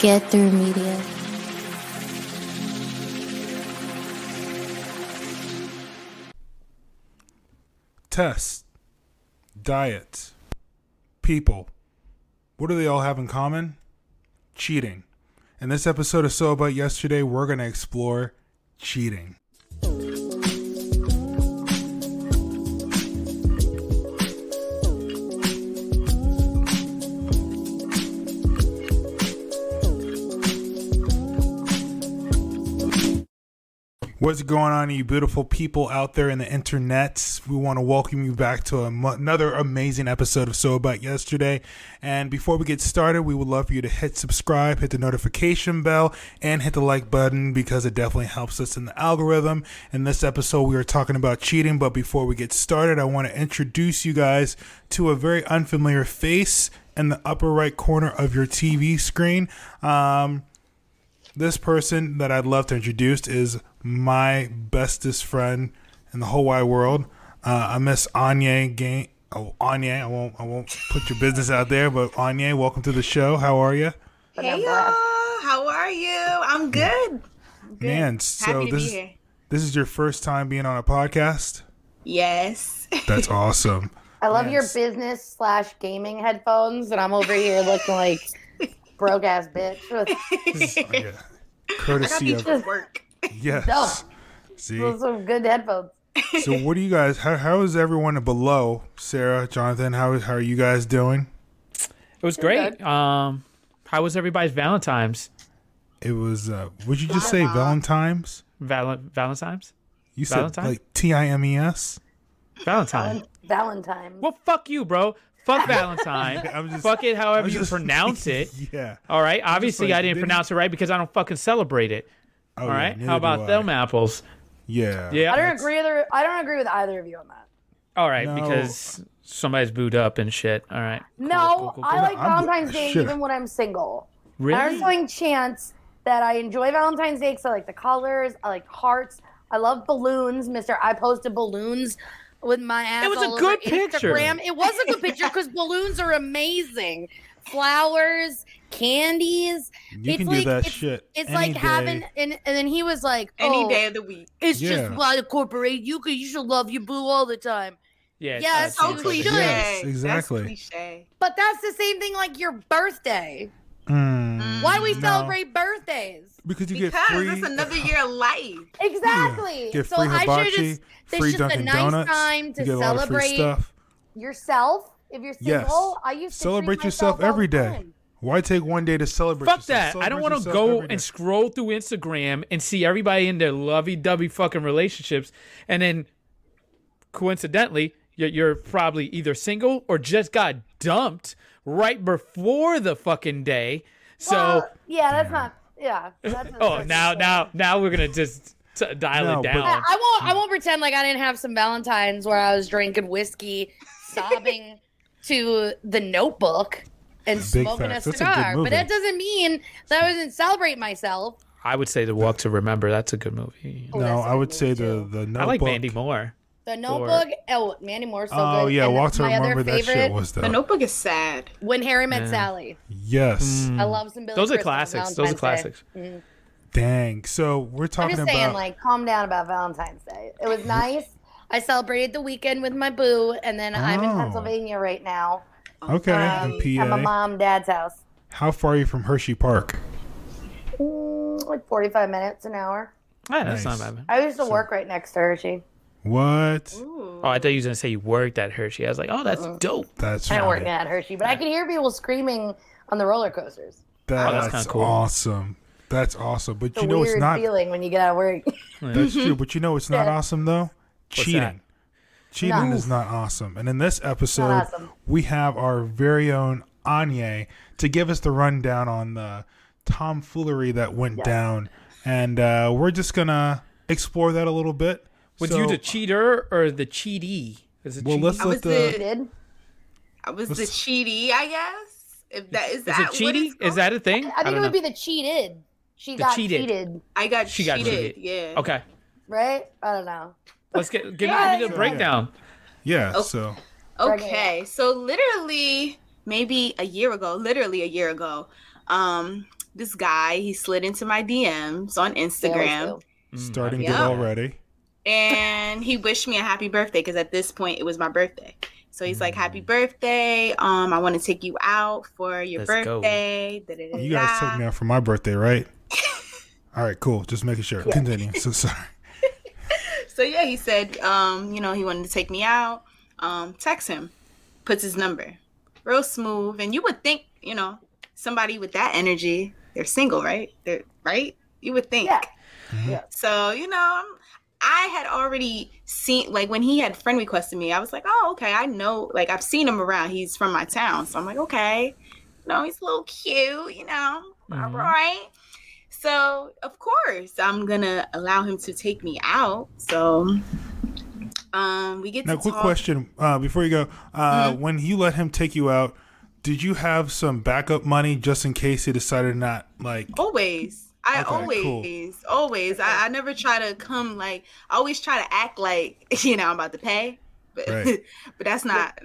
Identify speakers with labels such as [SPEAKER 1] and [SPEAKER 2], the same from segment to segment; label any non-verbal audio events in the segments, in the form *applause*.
[SPEAKER 1] Get through media.
[SPEAKER 2] Test, diet, people. What do they all have in common? Cheating. In this episode of So About Yesterday, we're going to explore cheating. What's going on, you beautiful people out there in the internet? We want to welcome you back to another amazing episode of So About Yesterday. And before we get started, we would love for you to hit subscribe, hit the notification bell, and hit the like button because it definitely helps us in the algorithm. In this episode, we are talking about cheating. But before we get started, I want to introduce you guys to a very unfamiliar face in the upper right corner of your TV screen. Um, this person that I'd love to introduce is my bestest friend in the whole wide world. Uh, I miss Anya Game. Oh, Anya, I won't. I won't put your business out there, but Anya, welcome to the show. How are you?
[SPEAKER 3] Hey y'all, how are you? I'm good. good.
[SPEAKER 2] Man, so
[SPEAKER 3] Happy to
[SPEAKER 2] this
[SPEAKER 3] be
[SPEAKER 2] is,
[SPEAKER 3] here.
[SPEAKER 2] this is your first time being on a podcast.
[SPEAKER 3] Yes.
[SPEAKER 2] That's *laughs* awesome.
[SPEAKER 4] I love your business slash gaming headphones, and I'm over here looking like broke ass bitch. *laughs*
[SPEAKER 2] Yeah. *laughs* Courtesy of
[SPEAKER 3] for work.
[SPEAKER 2] yes.
[SPEAKER 4] Dope.
[SPEAKER 2] See.
[SPEAKER 4] Those are good headphones.
[SPEAKER 2] So, what do you guys? How, how is everyone below? Sarah, Jonathan, how how are you guys doing?
[SPEAKER 5] It was great. Um, how was everybody's Valentine's?
[SPEAKER 2] It was. uh Would you just say Valentine's?
[SPEAKER 5] Val- Valentine's?
[SPEAKER 2] You said
[SPEAKER 5] Valentine?
[SPEAKER 2] like T I M E S.
[SPEAKER 5] Valentine.
[SPEAKER 4] Valentine.
[SPEAKER 5] Well, fuck you, bro. Fuck Valentine. *laughs*
[SPEAKER 2] I'm just-
[SPEAKER 5] fuck it however
[SPEAKER 2] I'm
[SPEAKER 5] you
[SPEAKER 2] just-
[SPEAKER 5] pronounce it. *laughs*
[SPEAKER 2] Yeah.
[SPEAKER 5] All right. Obviously,
[SPEAKER 2] like,
[SPEAKER 5] I didn't
[SPEAKER 2] didn't-
[SPEAKER 5] pronounce it right because I don't fucking celebrate it.
[SPEAKER 2] Oh,
[SPEAKER 5] All
[SPEAKER 2] yeah,
[SPEAKER 5] How about them apples?
[SPEAKER 2] Yeah.
[SPEAKER 5] Yeah.
[SPEAKER 4] I don't agree. With, I don't agree with either of you on that.
[SPEAKER 5] All right.
[SPEAKER 2] No.
[SPEAKER 5] Because somebody's booed up and shit. All right.
[SPEAKER 4] No,
[SPEAKER 5] cool, cool,
[SPEAKER 4] I like
[SPEAKER 2] I'm-
[SPEAKER 4] Valentine's Day
[SPEAKER 2] shit.
[SPEAKER 4] even when I'm single.
[SPEAKER 5] Really?
[SPEAKER 4] I was telling Chance that I enjoy Valentine's Day because I like the colors, I like hearts, I love balloons. Mister, I posted balloons with my ass.
[SPEAKER 5] It was a good picture.
[SPEAKER 4] Instagram. It was a good picture because balloons are amazing. Flowers, candies.
[SPEAKER 2] You
[SPEAKER 4] It's
[SPEAKER 2] can
[SPEAKER 4] like-
[SPEAKER 2] do that
[SPEAKER 4] it's-
[SPEAKER 2] shit.
[SPEAKER 4] It's
[SPEAKER 2] any
[SPEAKER 4] like
[SPEAKER 2] day.
[SPEAKER 4] having, and, and then he was like,
[SPEAKER 3] Any
[SPEAKER 4] oh,
[SPEAKER 3] day of the week.
[SPEAKER 4] It's
[SPEAKER 2] Yeah.
[SPEAKER 4] just by the corporate. You could, you should love your boo all the time.
[SPEAKER 5] yeah.
[SPEAKER 4] Yes,
[SPEAKER 5] it's
[SPEAKER 3] So cliche.
[SPEAKER 2] Yes, exactly.
[SPEAKER 3] That's cliche.
[SPEAKER 4] But that's the same thing like your birthday.
[SPEAKER 2] Mm,
[SPEAKER 4] Why do we
[SPEAKER 2] no.
[SPEAKER 4] celebrate birthdays?
[SPEAKER 2] Because you get
[SPEAKER 3] Because
[SPEAKER 2] free.
[SPEAKER 3] it's another *laughs* year of life.
[SPEAKER 4] Exactly.
[SPEAKER 2] Get
[SPEAKER 4] so
[SPEAKER 2] free
[SPEAKER 4] I
[SPEAKER 2] hibachi,
[SPEAKER 4] should just there's
[SPEAKER 2] free
[SPEAKER 4] just
[SPEAKER 2] Dunkin'
[SPEAKER 4] a nice
[SPEAKER 2] Donuts.
[SPEAKER 4] time to
[SPEAKER 2] get a lot of free
[SPEAKER 4] celebrate
[SPEAKER 2] stuff.
[SPEAKER 4] yourself. If you're single,
[SPEAKER 2] Yes.
[SPEAKER 4] I used to
[SPEAKER 2] Celebrate yourself
[SPEAKER 4] myself all
[SPEAKER 2] every
[SPEAKER 4] the
[SPEAKER 2] day.
[SPEAKER 4] time.
[SPEAKER 2] Why take one day to celebrate?
[SPEAKER 5] Fuck
[SPEAKER 2] yourself?
[SPEAKER 5] that. I don't want to go and scroll through Instagram and see everybody in their lovey-dovey fucking relationships, and then coincidentally, you're, you're probably either single or just got dumped right before the fucking day. So,
[SPEAKER 4] Well, yeah, that's not. Yeah. That's *laughs*
[SPEAKER 5] oh, now,
[SPEAKER 4] not-
[SPEAKER 5] now, now we're gonna just t- dial
[SPEAKER 2] No,
[SPEAKER 5] it down.
[SPEAKER 4] I I won't. I won't pretend like I didn't have some Valentines where I was drinking whiskey, sobbing *laughs* to the Notebook, and
[SPEAKER 2] Big
[SPEAKER 4] smoking
[SPEAKER 2] facts.
[SPEAKER 4] a
[SPEAKER 2] That's a
[SPEAKER 4] cigar. but that doesn't mean that I wasn't celebrate myself.
[SPEAKER 5] I would say The Walk to Remember. That's a good movie.
[SPEAKER 4] Oh,
[SPEAKER 2] No,
[SPEAKER 4] that's a
[SPEAKER 2] I
[SPEAKER 4] good
[SPEAKER 2] would say
[SPEAKER 4] movie,
[SPEAKER 2] the
[SPEAKER 4] too.
[SPEAKER 2] the notebook.
[SPEAKER 5] I like Mandy Moore.
[SPEAKER 4] The Notebook. Oh, Mandy Moore's so
[SPEAKER 2] oh
[SPEAKER 4] good.
[SPEAKER 2] yeah,
[SPEAKER 4] And
[SPEAKER 2] Walk to
[SPEAKER 4] my other
[SPEAKER 2] Remember that
[SPEAKER 4] favorite,
[SPEAKER 2] shit was the
[SPEAKER 3] The notebook is sad.
[SPEAKER 4] When Harry Met
[SPEAKER 5] Yeah.
[SPEAKER 4] Sally.
[SPEAKER 2] yes.
[SPEAKER 4] I love some Billy.
[SPEAKER 5] Those are
[SPEAKER 4] Crystal
[SPEAKER 5] classics. Those are
[SPEAKER 4] Valentine's Day.
[SPEAKER 5] classics.
[SPEAKER 2] Dang. So we're
[SPEAKER 4] I'm
[SPEAKER 2] talking
[SPEAKER 4] just
[SPEAKER 2] about.
[SPEAKER 4] saying, like, calm down about Valentine's Day. It was nice. I celebrated the weekend with my boo, and then I'm in
[SPEAKER 2] Oh.
[SPEAKER 4] Pennsylvania right now.
[SPEAKER 2] okay,
[SPEAKER 4] Um,
[SPEAKER 2] in
[SPEAKER 4] at my mom, dad's house.
[SPEAKER 2] How far are you from Hershey Park?
[SPEAKER 4] Mm, like 45 minutes, an hour.
[SPEAKER 5] Yeah, that's
[SPEAKER 2] Nice.
[SPEAKER 5] not bad.
[SPEAKER 4] I used to work right next to Hershey.
[SPEAKER 2] What?
[SPEAKER 3] Ooh.
[SPEAKER 5] Oh, I thought you was gonna say you worked at Hershey. I was like, oh, that's dope.
[SPEAKER 2] That's
[SPEAKER 4] I didn't work at Hershey, but I could hear people screaming on the roller coasters.
[SPEAKER 5] that's
[SPEAKER 2] That's,
[SPEAKER 5] cool.
[SPEAKER 2] awesome. That's awesome. But
[SPEAKER 4] It's
[SPEAKER 2] you know
[SPEAKER 4] weird
[SPEAKER 2] it's not.
[SPEAKER 4] feeling when you get out of work. *laughs*
[SPEAKER 2] That's true. But you know it's not
[SPEAKER 4] Yeah.
[SPEAKER 2] awesome though. Cheating.
[SPEAKER 5] that?
[SPEAKER 2] Cheating
[SPEAKER 4] No.
[SPEAKER 2] is not awesome. And in this episode,
[SPEAKER 4] awesome.
[SPEAKER 2] we have our very own Anya to give us the rundown on the tomfoolery that went
[SPEAKER 4] Yes.
[SPEAKER 2] down, and uh, we're just gonna explore that a little bit.
[SPEAKER 5] Was
[SPEAKER 2] So-
[SPEAKER 5] you the cheater or the cheatee? Is it
[SPEAKER 2] Well,
[SPEAKER 5] cheatee?
[SPEAKER 2] let's
[SPEAKER 3] I
[SPEAKER 2] let
[SPEAKER 3] was
[SPEAKER 2] the.
[SPEAKER 3] the- I was the
[SPEAKER 2] What's-
[SPEAKER 3] cheaty, I guess. If that is
[SPEAKER 5] Is
[SPEAKER 3] that
[SPEAKER 5] it
[SPEAKER 3] what
[SPEAKER 5] cheaty?
[SPEAKER 3] it's
[SPEAKER 5] Is that a thing?
[SPEAKER 4] I think it would
[SPEAKER 5] know.
[SPEAKER 4] be the cheated. She
[SPEAKER 5] The
[SPEAKER 4] got
[SPEAKER 5] cheated.
[SPEAKER 4] cheated,
[SPEAKER 3] I got cheated.
[SPEAKER 5] She got
[SPEAKER 3] cheated.
[SPEAKER 5] cheated.
[SPEAKER 3] Yeah.
[SPEAKER 5] Okay,
[SPEAKER 4] right? I don't know.
[SPEAKER 5] let's get give,
[SPEAKER 4] Yeah,
[SPEAKER 5] me the
[SPEAKER 4] yeah.
[SPEAKER 5] breakdown.
[SPEAKER 2] Yeah.
[SPEAKER 3] Oh.
[SPEAKER 2] So
[SPEAKER 3] Okay, so literally maybe a year ago, literally a year ago, um, this guy he slid into my DMs on Instagram
[SPEAKER 4] do.
[SPEAKER 2] Starting
[SPEAKER 3] Yeah.
[SPEAKER 2] good already.
[SPEAKER 3] And he wished me a happy birthday because at this point it was my birthday. So he's like,
[SPEAKER 2] Mm.
[SPEAKER 3] "Happy birthday! Um, I want to take you out for your
[SPEAKER 5] Let's
[SPEAKER 3] birthday." da-da-da-da."
[SPEAKER 2] You guys took me out for my birthday, right? *laughs* All right, cool. Just making sure. Continue. So *laughs* sorry. *laughs*
[SPEAKER 3] So yeah, he said, um, you know, he wanted to take me out. Um, text him, puts his number, real smooth. And you would think, you know, somebody with that energy, they're single, right? They're right. You would think.
[SPEAKER 4] Yeah. Yeah.
[SPEAKER 3] So you know, I'm- I had already seen like when he had friend requested me. I was like, oh, okay, I know. Like I've seen him around. He's from my town, so I'm like, okay, no, he's a little cute, you know. All
[SPEAKER 5] Mhm.
[SPEAKER 3] right. So of course I'm gonna allow him to take me out. So um we get
[SPEAKER 2] Now, quick
[SPEAKER 3] talk.
[SPEAKER 2] question uh, before you go. Uh,
[SPEAKER 3] Mm-hmm.
[SPEAKER 2] When you let him take you out, did you have some backup money just in case he decided not like?
[SPEAKER 3] Always. I
[SPEAKER 2] Okay,
[SPEAKER 3] always,
[SPEAKER 2] cool.
[SPEAKER 3] always. I, I never try to come like I always try to act like *laughs* you know I'm about to pay. But
[SPEAKER 2] Right. *laughs*
[SPEAKER 3] but that's not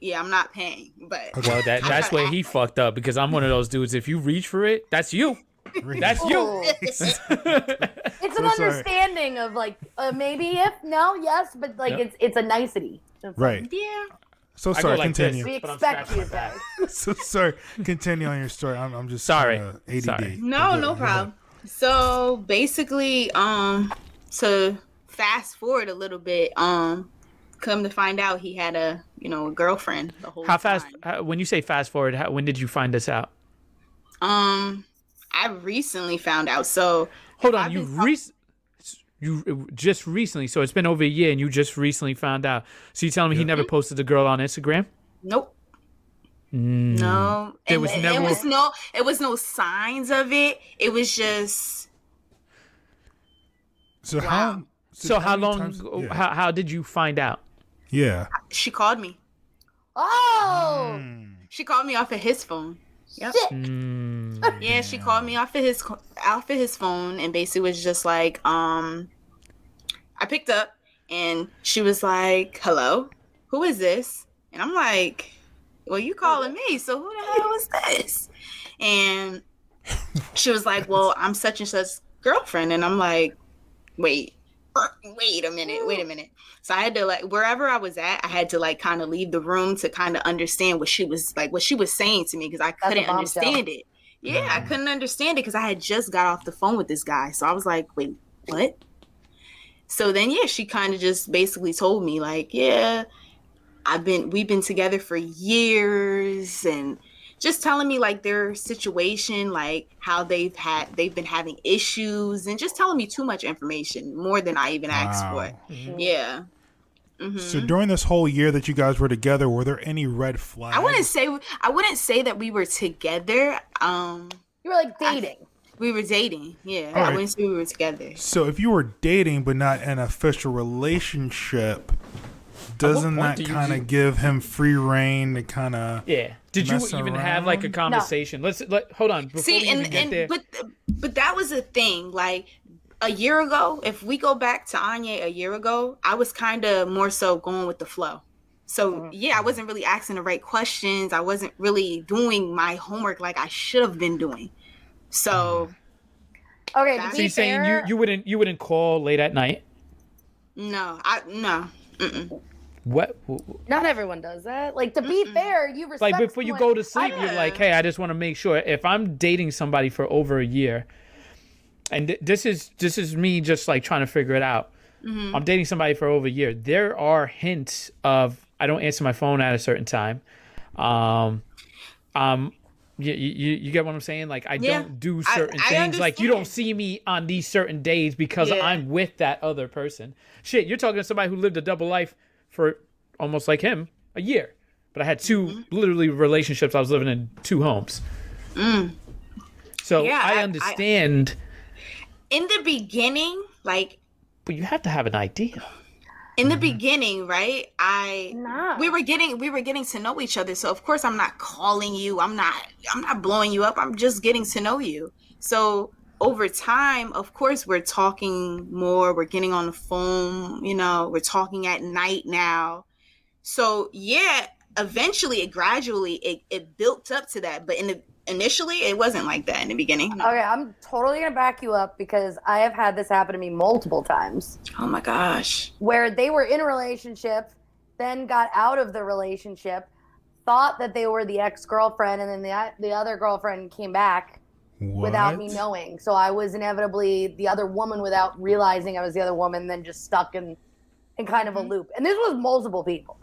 [SPEAKER 3] yeah, I'm not paying. But
[SPEAKER 5] Well, that *laughs* that's where he fucked up because I'm one of those dudes. If you reach for it, that's you. That's you.
[SPEAKER 4] Ooh. it's an
[SPEAKER 2] So sorry.
[SPEAKER 4] understanding of like uh, maybe if no yes, but like
[SPEAKER 5] Yep.
[SPEAKER 4] it's it's a nicety. It's
[SPEAKER 2] Right.
[SPEAKER 3] yeah.
[SPEAKER 2] So sorry.
[SPEAKER 5] like
[SPEAKER 2] continue.
[SPEAKER 4] We expect you
[SPEAKER 5] scratching *laughs*
[SPEAKER 4] to.
[SPEAKER 2] so sorry. Continue on your story. I'm, I'm just
[SPEAKER 5] Sorry.
[SPEAKER 2] kinda ADD.
[SPEAKER 5] Sorry.
[SPEAKER 3] No,
[SPEAKER 2] You're
[SPEAKER 3] no
[SPEAKER 2] good.
[SPEAKER 3] problem. So basically, um, to fast forward a little bit, um, come to find out he had a you know a girlfriend the whole
[SPEAKER 5] How fast?
[SPEAKER 3] time.
[SPEAKER 5] How, when you say fast forward, how, when did you find this out?
[SPEAKER 3] Um, I recently found out. So
[SPEAKER 5] Hold
[SPEAKER 3] I've
[SPEAKER 5] on, you
[SPEAKER 3] been talk-
[SPEAKER 5] rec- you just recently. So it's been over a year, and you just recently found out. So you telling me he never posted the girl on Instagram?
[SPEAKER 3] Nope.
[SPEAKER 5] Mm.
[SPEAKER 3] No,
[SPEAKER 5] There
[SPEAKER 3] And
[SPEAKER 5] was
[SPEAKER 3] it-
[SPEAKER 5] never-
[SPEAKER 3] It was no. It was no signs of it. It was just.
[SPEAKER 2] So
[SPEAKER 3] Wow.
[SPEAKER 2] how?
[SPEAKER 5] So how
[SPEAKER 2] many
[SPEAKER 5] long?
[SPEAKER 2] times- yeah.
[SPEAKER 5] How how did you find out?
[SPEAKER 2] yeah.
[SPEAKER 3] She called me.
[SPEAKER 4] Oh,
[SPEAKER 2] Mm.
[SPEAKER 3] She called me off of his phone. Yep.
[SPEAKER 4] shit.
[SPEAKER 5] Mm.
[SPEAKER 3] Yeah, she called me off of his off of his phone and basically was just like, um, I picked up and she was like, "Hello, who is this?" And I'm like, "Well, you calling me, so who the hell is this?" And she was like, "Well, I'm such and such girlfriend," and I'm like, "Wait, *laughs* wait a minute, wait a minute." So I had to like wherever I was at, I had to like kind of leave the room to kind of understand what she was like, what she was saying to me because I couldn't
[SPEAKER 4] bombshell.
[SPEAKER 3] understand it. Yeah, I mm. couldn't understand it because I had just got off the phone with this guy. So I was like, wait, what? So then, yeah, she kind of just basically told me, like, yeah, I've been, we've been together for years and just telling me like their situation, like how they've had, they've been having issues and just telling me too much information, more than I even asked
[SPEAKER 2] Wow.
[SPEAKER 3] for. Yeah. hmm
[SPEAKER 2] So during this whole year that you guys were together, were there any red flags?
[SPEAKER 3] I wouldn't say, I wouldn't say that we were together. Um,
[SPEAKER 4] You were like dating.
[SPEAKER 3] we were dating. Yeah.
[SPEAKER 2] All
[SPEAKER 3] I
[SPEAKER 2] right.
[SPEAKER 3] wouldn't say we were together.
[SPEAKER 2] So if you were dating but not an official relationship, doesn't that kind of give him free reign to kind of?
[SPEAKER 5] Yeah. Did you
[SPEAKER 2] Mess
[SPEAKER 5] even have like a
[SPEAKER 2] around?
[SPEAKER 5] conversation? Let's let hold on before
[SPEAKER 3] See,
[SPEAKER 5] even
[SPEAKER 3] and,
[SPEAKER 5] get
[SPEAKER 3] and
[SPEAKER 5] there.
[SPEAKER 3] but but that was the thing. Like a year ago, if we go back to Anya a year ago, I was kind of more so going with the flow. So mm-hmm. yeah, I wasn't really asking the right questions. I wasn't really doing my homework like I should have been doing. So mm-hmm.
[SPEAKER 4] Okay, to
[SPEAKER 3] So
[SPEAKER 5] so you're saying you you wouldn't you wouldn't call late at night?
[SPEAKER 3] no, I no. Mm-mm.
[SPEAKER 5] What?
[SPEAKER 4] not everyone does that. Like to be fair, you respect.
[SPEAKER 5] Like before you
[SPEAKER 4] someone-
[SPEAKER 5] go to sleep, you're like, hey, I just want to make sure if I'm dating somebody for over a year, and th- this is this is me just like trying to figure it out. I'm dating somebody for over a year. There are hints of I don't answer my phone at a certain time. Um, um, you, you, you get what I'm saying? Like I
[SPEAKER 3] Yeah.
[SPEAKER 5] don't do certain
[SPEAKER 3] I
[SPEAKER 5] things. Like you don't see me on these certain days because
[SPEAKER 3] Yeah.
[SPEAKER 5] I'm with that other person. Shit, you're talking to somebody who lived a double life for almost like him a year. But I had 2
[SPEAKER 3] Mm-hmm.
[SPEAKER 5] literally relationships. I was living in two homes. So
[SPEAKER 3] Mm. Yeah,
[SPEAKER 5] I
[SPEAKER 3] I- I-
[SPEAKER 5] understand,
[SPEAKER 3] In the beginning, like
[SPEAKER 5] but you have to have an idea.
[SPEAKER 3] In the mm-hmm. beginning, right? I
[SPEAKER 4] Nah.
[SPEAKER 3] we were getting we were getting to know each other. So of course I'm not calling you. I'm not I'm not blowing you up. I'm just getting to know you. So over time, of course we're talking more, we're getting on the phone, you know, we're talking at night now. So yeah, eventually it gradually it, it built up to that, but in the initially it wasn't like that in the beginning.
[SPEAKER 4] Okay, I'm totally gonna back you up because I have had this happen to me multiple times
[SPEAKER 3] Oh my gosh.
[SPEAKER 4] where they were in a relationship, then got out of the relationship, thought that they were the ex girlfriend, and then the the other girlfriend came back without me knowing. So I was inevitably the other woman without realizing I was the other woman, then just stuck in in kind of a
[SPEAKER 3] Mhm.
[SPEAKER 4] loop. And this was multiple people,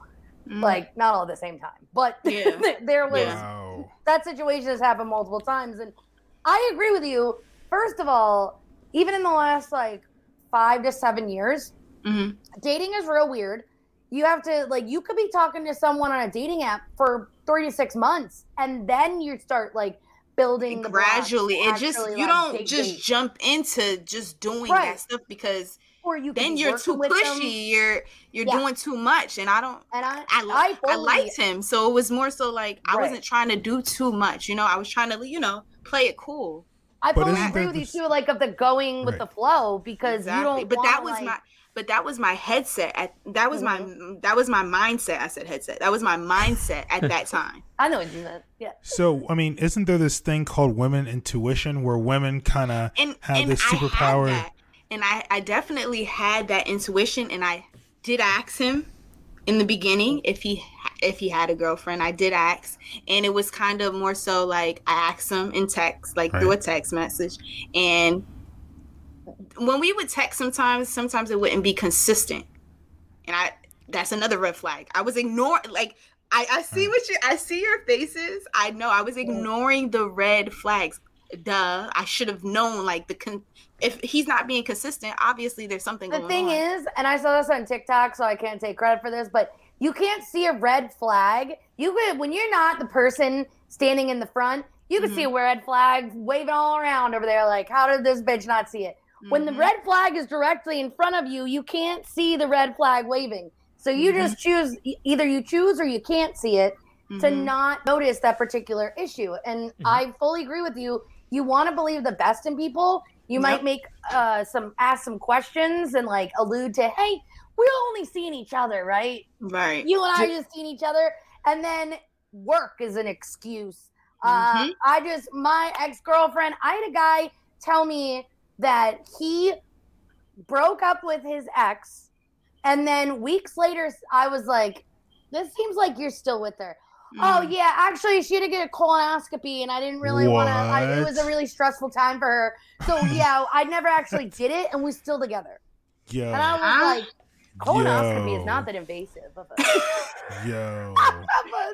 [SPEAKER 3] Mm.
[SPEAKER 4] like not all at the same time, but *laughs*
[SPEAKER 3] Yeah.
[SPEAKER 4] there was
[SPEAKER 2] Wow.
[SPEAKER 4] that situation has happened multiple times and i agree with you first of all even in the last like five to seven years
[SPEAKER 3] Mhm.
[SPEAKER 4] dating is real weird you have to like you could be talking to someone on a dating app for three to six months and then you start like building the
[SPEAKER 3] gradually
[SPEAKER 4] to
[SPEAKER 3] it just you
[SPEAKER 4] like,
[SPEAKER 3] don't
[SPEAKER 4] date
[SPEAKER 3] just
[SPEAKER 4] dates.
[SPEAKER 3] jump into just doing
[SPEAKER 4] Right.
[SPEAKER 3] that stuff because
[SPEAKER 4] or you could
[SPEAKER 3] then
[SPEAKER 4] be
[SPEAKER 3] you're too pushy
[SPEAKER 4] them,
[SPEAKER 3] you're you're
[SPEAKER 4] Yeah.
[SPEAKER 3] doing too much and i don't
[SPEAKER 4] and i
[SPEAKER 3] I, li-
[SPEAKER 4] I,
[SPEAKER 3] I liked him, so it was more so like I
[SPEAKER 4] Right.
[SPEAKER 3] wasn't trying to do too much, you know. I was trying to, you know, play it cool.
[SPEAKER 4] I
[SPEAKER 2] But
[SPEAKER 4] fully
[SPEAKER 2] isn't
[SPEAKER 4] agree with you too, like of the going with
[SPEAKER 2] Right.
[SPEAKER 4] the flow because
[SPEAKER 3] Exactly.
[SPEAKER 4] you don't.
[SPEAKER 3] But that
[SPEAKER 4] wanna,
[SPEAKER 3] was
[SPEAKER 4] like,
[SPEAKER 3] my, but that was my headset. At that was
[SPEAKER 4] Mm-hmm.
[SPEAKER 3] my that was my mindset. I said headset. That was my mindset at *laughs* that time.
[SPEAKER 4] I know what you meant. Yeah.
[SPEAKER 2] So, I mean, isn't there this thing called women intuition where women kind of have
[SPEAKER 3] and
[SPEAKER 2] this
[SPEAKER 3] I
[SPEAKER 2] superpower?
[SPEAKER 3] And I I definitely had that intuition, and I did ask him in the beginning if he if he had a girlfriend. I did ask, and it was kind of more so like I asked him in text, like through a text message, and when we would text sometimes, sometimes it wouldn't be consistent, and I that's another red flag. I was ignoring like. I, I see what you I see your faces. I know I was ignoring the red flags. Duh. I should have known like the con- if he's not being consistent, obviously there's something
[SPEAKER 4] The thing
[SPEAKER 3] on.
[SPEAKER 4] is, and I saw this on TikTok, so I can't take credit for this, but you can't see a red flag. You could, when you're not the person standing in the front, you can see
[SPEAKER 3] Mm-hmm.
[SPEAKER 4] a red flag waving all around over there. Like, how did this bitch not see it? When the
[SPEAKER 3] Mhm.
[SPEAKER 4] red flag is directly in front of you, you can't see the red flag waving. So you
[SPEAKER 3] Mm-hmm.
[SPEAKER 4] just choose either you choose or you can't see it to
[SPEAKER 3] Mhm.
[SPEAKER 4] not notice that particular issue. And I fully agree with you. You want to believe the best in people. You might make uh, some ask some questions and like allude to, hey, we're only seeing each other, right?
[SPEAKER 3] right.
[SPEAKER 4] You and I just seen each other, and then work is an excuse. Uh,
[SPEAKER 3] Mhm.
[SPEAKER 4] I just my ex girlfriend. I had a guy tell me that he broke up with his ex, and then weeks later, I was like, "This seems like you're still with her." Oh yeah, actually, she had to get a colonoscopy, and I didn't really want to. It was a really stressful time for her. So *laughs* yeah, I never actually did it, and we're still together.
[SPEAKER 2] Yo,
[SPEAKER 4] And I was
[SPEAKER 3] Huh?
[SPEAKER 4] like, colonoscopy
[SPEAKER 2] Yo.
[SPEAKER 4] is not that invasive of a, *laughs*
[SPEAKER 2] yo,
[SPEAKER 4] of a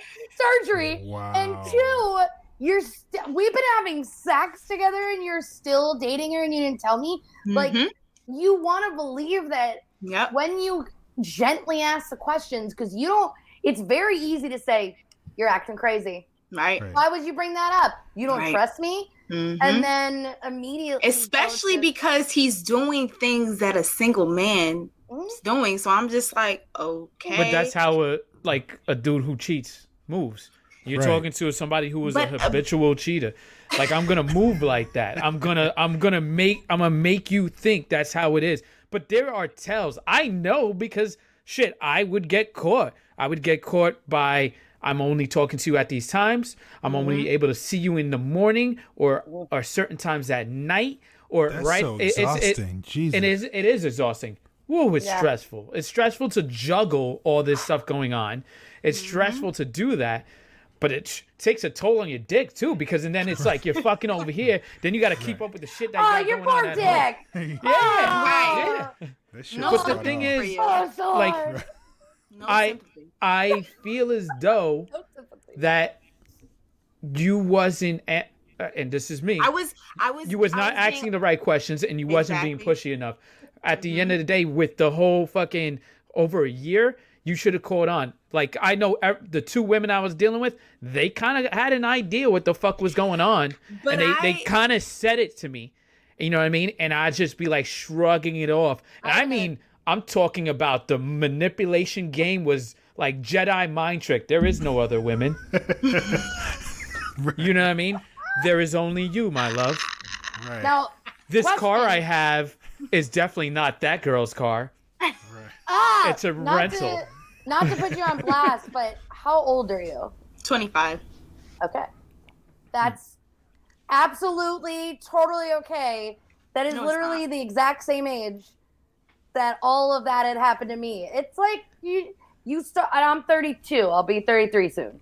[SPEAKER 4] surgery.
[SPEAKER 2] wow.
[SPEAKER 4] And two, you're st- we've been having sex together, and you're still dating her, and you didn't tell me. Like
[SPEAKER 3] Mhm.
[SPEAKER 4] you want to believe that
[SPEAKER 3] Yep.
[SPEAKER 4] when you gently ask the questions, because you don't. It's very easy to say you're acting crazy.
[SPEAKER 3] Right.
[SPEAKER 2] Right.
[SPEAKER 4] Why would you bring that up? You don't
[SPEAKER 3] Right.
[SPEAKER 4] trust me,
[SPEAKER 3] Mhm.
[SPEAKER 4] and then immediately,
[SPEAKER 3] especially
[SPEAKER 4] to-
[SPEAKER 3] because he's doing things that a single man
[SPEAKER 4] Mhm.
[SPEAKER 3] is doing. So I'm just like, okay.
[SPEAKER 5] But that's how a like a dude who cheats moves. You're
[SPEAKER 2] Right.
[SPEAKER 5] talking to somebody who is
[SPEAKER 3] But,
[SPEAKER 5] a
[SPEAKER 3] uh,
[SPEAKER 5] habitual cheater. Like I'm gonna move like that. I'm gonna I'm gonna make I'm gonna make you think that's how it is. But there are tells. I know because shit, I would get caught. I would get caught by I'm only talking to you at these times. I'm only
[SPEAKER 3] Mm-hmm.
[SPEAKER 5] able to see you in the morning or or certain times at night or
[SPEAKER 2] That's
[SPEAKER 5] right.
[SPEAKER 2] so
[SPEAKER 5] It- it's- it-
[SPEAKER 2] exhausting. Jesus.
[SPEAKER 5] it is it is exhausting. Whoa, it's
[SPEAKER 4] Yeah.
[SPEAKER 5] stressful. It's stressful to juggle all this stuff going on. It's
[SPEAKER 4] Mm-hmm.
[SPEAKER 5] stressful to do that, but it sh- takes a toll on your dick too because and then it's like you're fucking over *laughs* here. Then you got to keep up with the shit that you
[SPEAKER 4] Oh,
[SPEAKER 5] got
[SPEAKER 4] your
[SPEAKER 5] going
[SPEAKER 4] poor
[SPEAKER 5] at home.
[SPEAKER 4] dick. *laughs*
[SPEAKER 5] Yeah,
[SPEAKER 3] Right.
[SPEAKER 5] yeah.
[SPEAKER 2] That shit
[SPEAKER 3] No
[SPEAKER 5] But the thing is.
[SPEAKER 4] Oh, so
[SPEAKER 5] Like,
[SPEAKER 4] hard.
[SPEAKER 3] No
[SPEAKER 5] I
[SPEAKER 3] sympathy.
[SPEAKER 5] I feel as though *laughs* that you wasn't at, uh, and this is me.
[SPEAKER 3] I was, I was,
[SPEAKER 5] you was not
[SPEAKER 3] being-
[SPEAKER 5] asking the right questions and you wasn't being pushy enough. At the end of the day, with the whole fucking over a year, you should have caught on. Like I know the two women I was dealing with, they kind of had an idea what the fuck was going on,
[SPEAKER 3] But
[SPEAKER 5] and they they kind of said it to me. You know what I mean? And I just be like shrugging it off. And I
[SPEAKER 4] I-
[SPEAKER 5] mean, I'm talking about the manipulation game was like Jedi mind trick. There is no other women. you know what I mean? There is only you, my love.
[SPEAKER 2] Right.
[SPEAKER 4] Now,
[SPEAKER 5] This car I have is definitely not that girl's car.
[SPEAKER 4] ah,
[SPEAKER 5] It's a
[SPEAKER 4] not
[SPEAKER 5] rental.
[SPEAKER 4] To, not to put you on blast, but how old are you?
[SPEAKER 3] 25.
[SPEAKER 4] Okay. That's absolutely totally okay. That is
[SPEAKER 3] No,
[SPEAKER 4] literally
[SPEAKER 3] not.
[SPEAKER 4] the exact same age that all of that had happened to me. It's like you you start and I'm 32. I'll be 33 soon.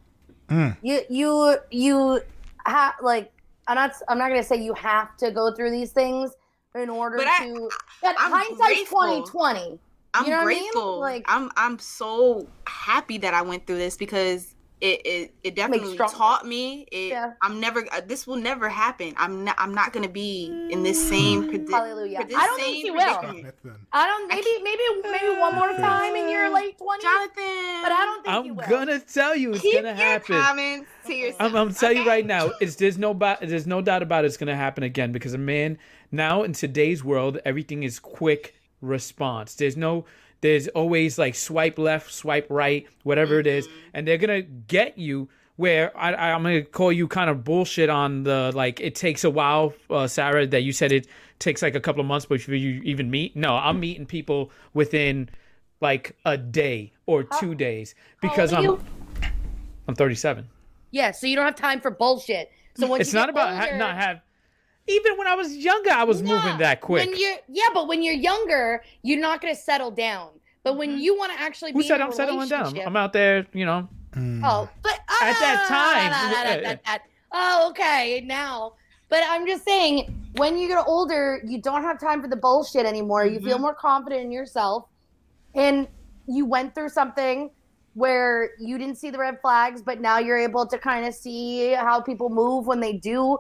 [SPEAKER 2] Mm.
[SPEAKER 4] You you you have like I'm not I'm not going to say you have to go through these things in order
[SPEAKER 3] But I-
[SPEAKER 4] to but
[SPEAKER 3] I'm
[SPEAKER 4] hindsight's 2020.
[SPEAKER 3] I'm
[SPEAKER 4] You know what I mean?
[SPEAKER 3] grateful.
[SPEAKER 4] Like-
[SPEAKER 3] I'm I'm so happy that I went through this because it it, it definitely taught me. It,
[SPEAKER 4] Yeah.
[SPEAKER 3] I'm never. Uh, this will never happen. I'm not. I'm not gonna be in this same. Predi-
[SPEAKER 4] Hallelujah.
[SPEAKER 3] this
[SPEAKER 4] I don't think
[SPEAKER 3] same
[SPEAKER 4] you will.
[SPEAKER 3] predicament.
[SPEAKER 4] I don't maybe maybe maybe one more time in your late 20s.
[SPEAKER 3] Jonathan,
[SPEAKER 4] But I don't think you
[SPEAKER 5] I'm
[SPEAKER 4] will.
[SPEAKER 5] gonna tell you it's
[SPEAKER 3] keep
[SPEAKER 5] gonna
[SPEAKER 3] your
[SPEAKER 5] happen.
[SPEAKER 3] comments to yourself.
[SPEAKER 5] I'm, I'm telling you right now, it's there's no there's no doubt about it, it's gonna happen again because a man now in today's world, everything is quick response. There's no there's always like swipe left, swipe right, whatever it is, and they're gonna get you where I, I- I'm gonna call you kind of bullshit on the like it takes a while, uh, Sarah, that you said it takes like a couple of months before you even meet. No, I'm meeting people within like a day or two days because I'm
[SPEAKER 4] you?
[SPEAKER 5] I'm 37.
[SPEAKER 4] Yeah, so you don't have time for bullshit. So when
[SPEAKER 5] it's not about ha- not have. Even when I was younger, I was moving that quick.
[SPEAKER 4] When you're yeah, but when you're younger, you're not going to settle down. But when you want to actually
[SPEAKER 5] Who
[SPEAKER 4] be
[SPEAKER 5] said
[SPEAKER 4] in a
[SPEAKER 5] I'm settling down? I'm out there, you know.
[SPEAKER 4] Oh, but
[SPEAKER 5] At that time,
[SPEAKER 4] ah,
[SPEAKER 5] yeah,
[SPEAKER 4] that- that- that- Oh, okay, now. But I'm just saying, when you get older, you don't have time for the bullshit anymore. You
[SPEAKER 5] Mm-hmm.
[SPEAKER 4] feel more confident in yourself, and you went through something where you didn't see the red flags, but now you're able to kind of see how people move when they do.